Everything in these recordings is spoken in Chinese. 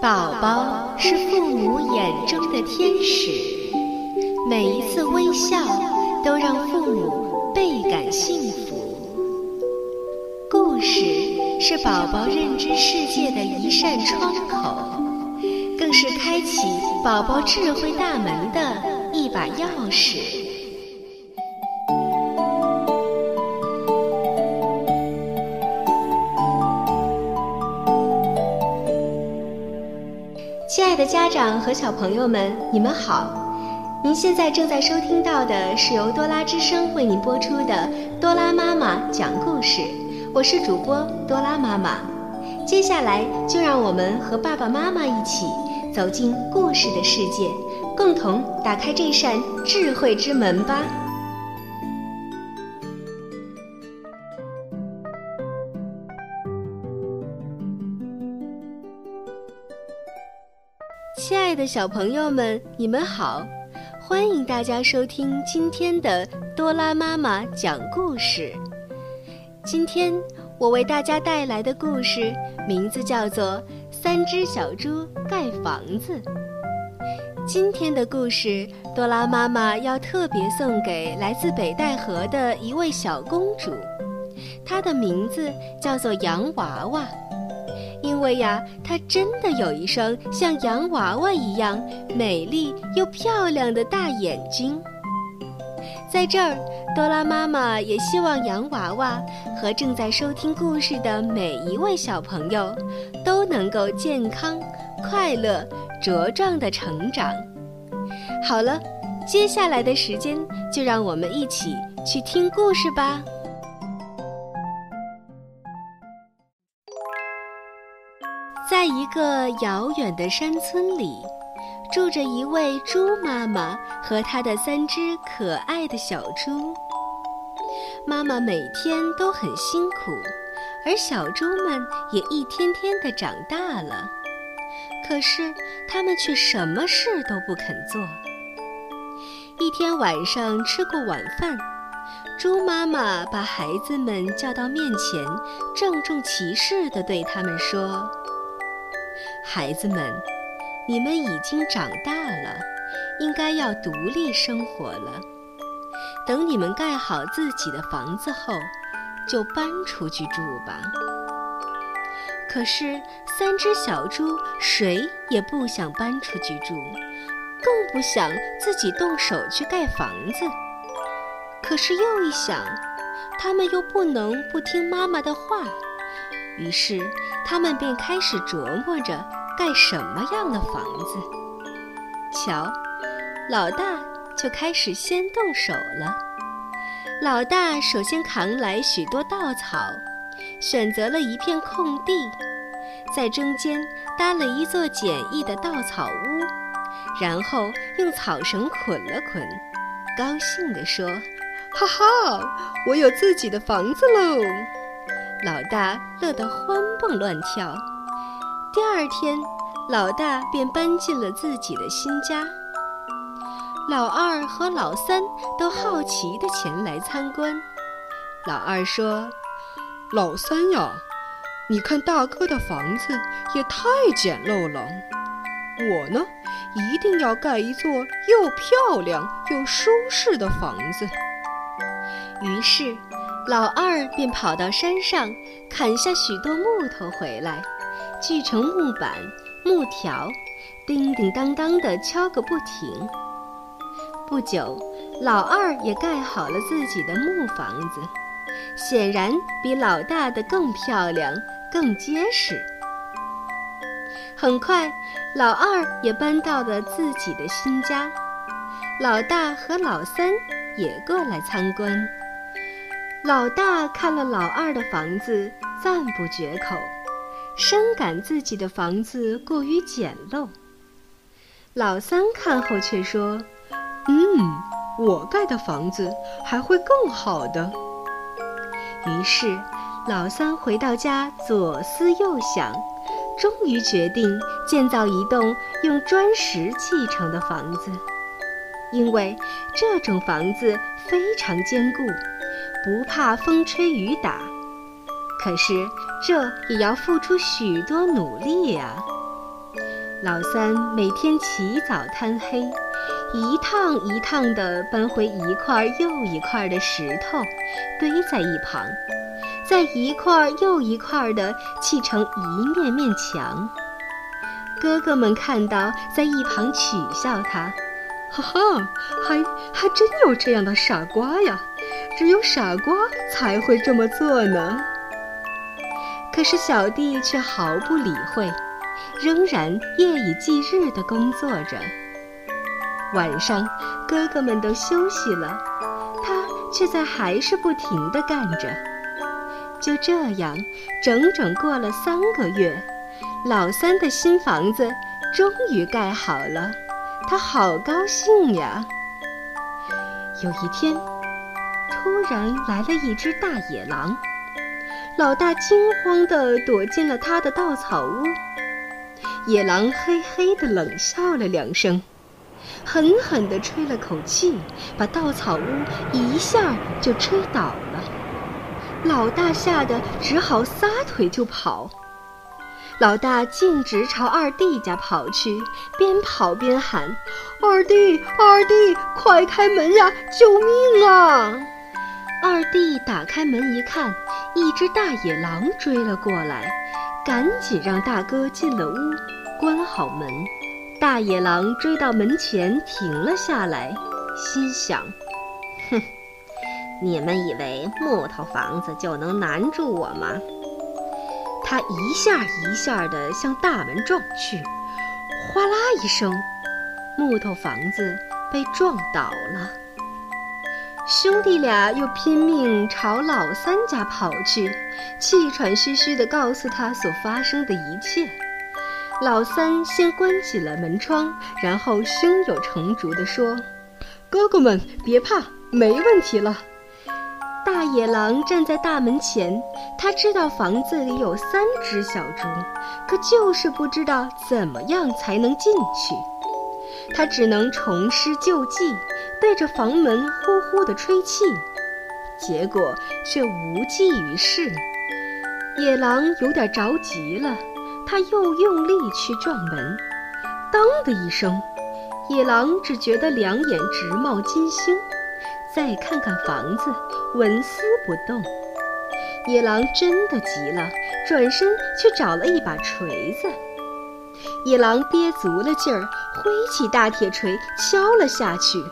宝宝是父母眼中的天使，每一次微笑都让父母倍感幸福。故事是宝宝认知世界的一扇窗口，更是开启宝宝智慧大门的一把钥匙。的家长和小朋友们，你们好！您现在正在收听到的是由多拉之声为您播出的《多拉妈妈讲故事》，我是主播多拉妈妈。接下来就让我们和爸爸妈妈一起走进故事的世界，共同打开这扇智慧之门吧。的小朋友们，你们好！欢迎大家收听今天的多拉妈妈讲故事。今天我为大家带来的故事名字叫做《三只小猪盖房子》。今天的故事，多拉妈妈要特别送给来自北戴河的一位小公主，她的名字叫做洋娃娃。因为呀，它真的有一双像洋娃娃一样美丽又漂亮的大眼睛。在这儿，多拉妈妈也希望洋娃娃和正在收听故事的每一位小朋友都能够健康、快乐、茁壮的成长。好了，接下来的时间就让我们一起去听故事吧。在一个遥远的山村里，住着一位猪妈妈和她的三只可爱的小猪。妈妈每天都很辛苦，而小猪们也一天天的长大了。可是，它们却什么事都不肯做。一天晚上吃过晚饭，猪妈妈把孩子们叫到面前，郑重其事地对他们说。孩子们，你们已经长大了，应该要独立生活了。等你们盖好自己的房子后，就搬出去住吧。可是三只小猪谁也不想搬出去住，更不想自己动手去盖房子。可是又一想，他们又不能不听妈妈的话，于是他们便开始琢磨着。盖什么样的房子？瞧，老大就开始先动手了。老大首先扛来许多稻草，选择了一片空地，在中间搭了一座简易的稻草屋，然后用草绳捆了捆，高兴地说：“哈哈，我有自己的房子喽！”老大乐得欢蹦乱跳。第二天，老大便搬进了自己的新家。老二和老三都好奇的前来参观。老二说：“老三呀，你看大哥的房子也太简陋了。我呢，一定要盖一座又漂亮又舒适的房子。”于是，老二便跑到山上砍下许多木头回来。锯成木板、木条，叮叮当当的敲个不停。不久，老二也盖好了自己的木房子，显然比老大的更漂亮、更结实。很快，老二也搬到了自己的新家。老大和老三也过来参观。老大看了老二的房子，赞不绝口。深感自己的房子过于简陋，老三看后却说：“嗯，我盖的房子还会更好的。”于是，老三回到家左思右想，终于决定建造一栋用砖石砌成的房子，因为这种房子非常坚固，不怕风吹雨打。可是，这也要付出许多努力呀。老三每天起早贪黑，一趟一趟地搬回一块又一块的石头，堆在一旁，再一块又一块地砌成一面面墙。哥哥们看到，在一旁取笑他：“哈哈，还还真有这样的傻瓜呀！只有傻瓜才会这么做呢。”可是小弟却毫不理会。仍然夜以继日地工作着。晚上，哥哥们都休息了，他却在还是不停地干着。就这样，整整过了三个月，老三的新房子终于盖好了，他好高兴呀！有一天，突然来了一只大野狼，老大惊慌地躲进了他的稻草屋。野狼嘿嘿地冷笑了两声，狠狠地吹了口气，把稻草屋一下就吹倒了。老大吓得只好撒腿就跑。老大径直朝二弟家跑去，边跑边喊：“二弟，二弟，快开门呀！救命啊！”二弟打开门一看，一只大野狼追了过来，赶紧让大哥进了屋。关好门，大野狼追到门前停了下来，心想：“哼，你们以为木头房子就能难住我吗？”他一下一下地向大门撞去，哗啦一声，木头房子被撞倒了。兄弟俩又拼命朝老三家跑去，气喘吁吁地告诉他所发生的一切。老三先关紧了门窗，然后胸有成竹地说：“哥哥们，别怕，没问题了。”大野狼站在大门前，他知道房子里有三只小猪，可就是不知道怎么样才能进去。他只能重施旧计，对着房门呼呼地吹气，结果却无济于事。野狼有点着急了。他又用力去撞门，当的一声，野狼只觉得两眼直冒金星。再看看房子，纹丝不动。野狼真的急了，转身去找了一把锤子。野狼憋足了劲儿，挥起大铁锤敲了下去，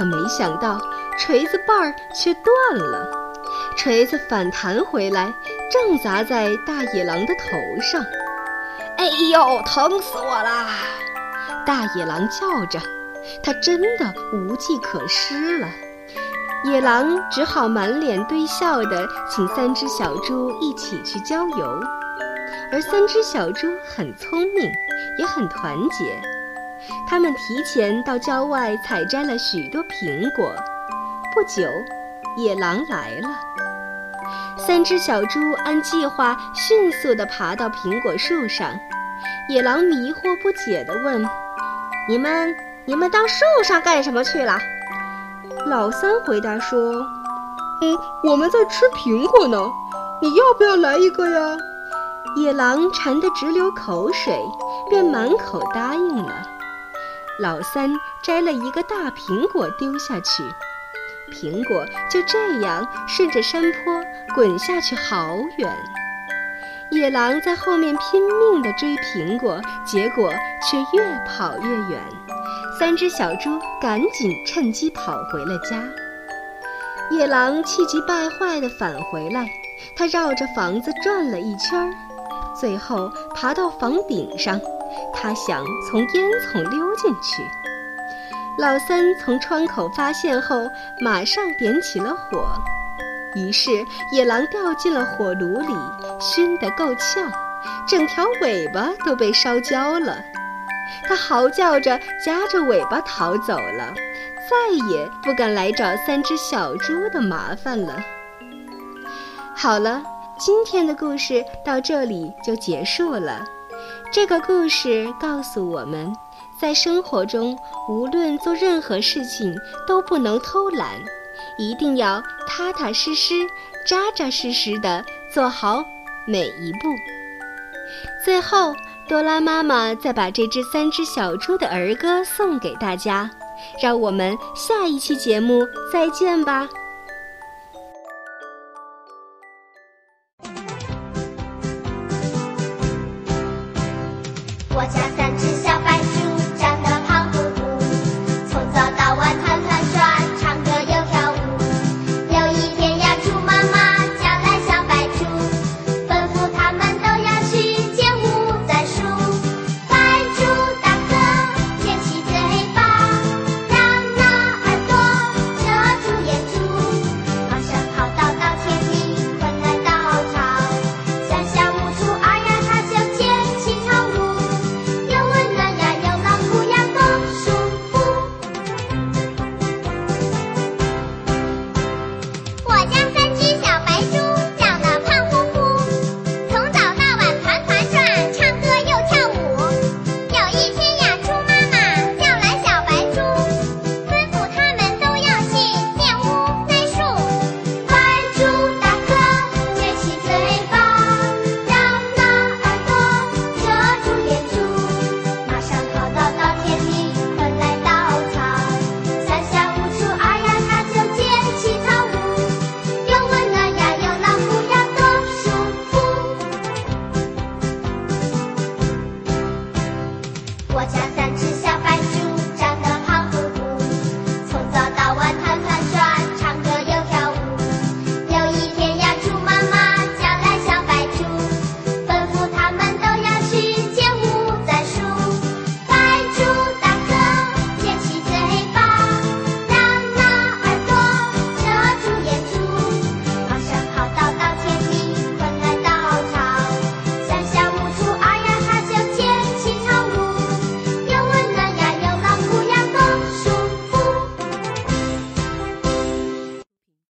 可没想到锤子把儿却断了，锤子反弹回来，正砸在大野狼的头上。哎呦，疼死我啦！大野狼叫着，他真的无计可施了。野狼只好满脸堆笑地请三只小猪一起去郊游，而三只小猪很聪明，也很团结。他们提前到郊外采摘了许多苹果。不久，野狼来了。三只小猪按计划迅速地爬到苹果树上。野狼迷惑不解地问：“你们，你们到树上干什么去了？”老三回答说：“嗯，我们在吃苹果呢。你要不要来一个呀？”野狼馋得直流口水，便满口答应了。老三摘了一个大苹果丢下去，苹果就这样顺着山坡滚下去好远。野狼在后面拼命地追苹果，结果却越跑越远。三只小猪赶紧趁机跑回了家。野狼气急败坏地返回来，他绕着房子转了一圈，最后爬到房顶上。他想从烟囱溜进去。老三从窗口发现后，马上点起了火。于是，野狼掉进了火炉里，熏得够呛，整条尾巴都被烧焦了。它嚎叫着，夹着尾巴逃走了，再也不敢来找三只小猪的麻烦了。好了，今天的故事到这里就结束了。这个故事告诉我们，在生活中，无论做任何事情，都不能偷懒。一定要踏踏实实、扎扎实实地做好每一步。最后，多拉妈妈再把这只三只小猪的儿歌送给大家，让我们下一期节目再见吧。我家。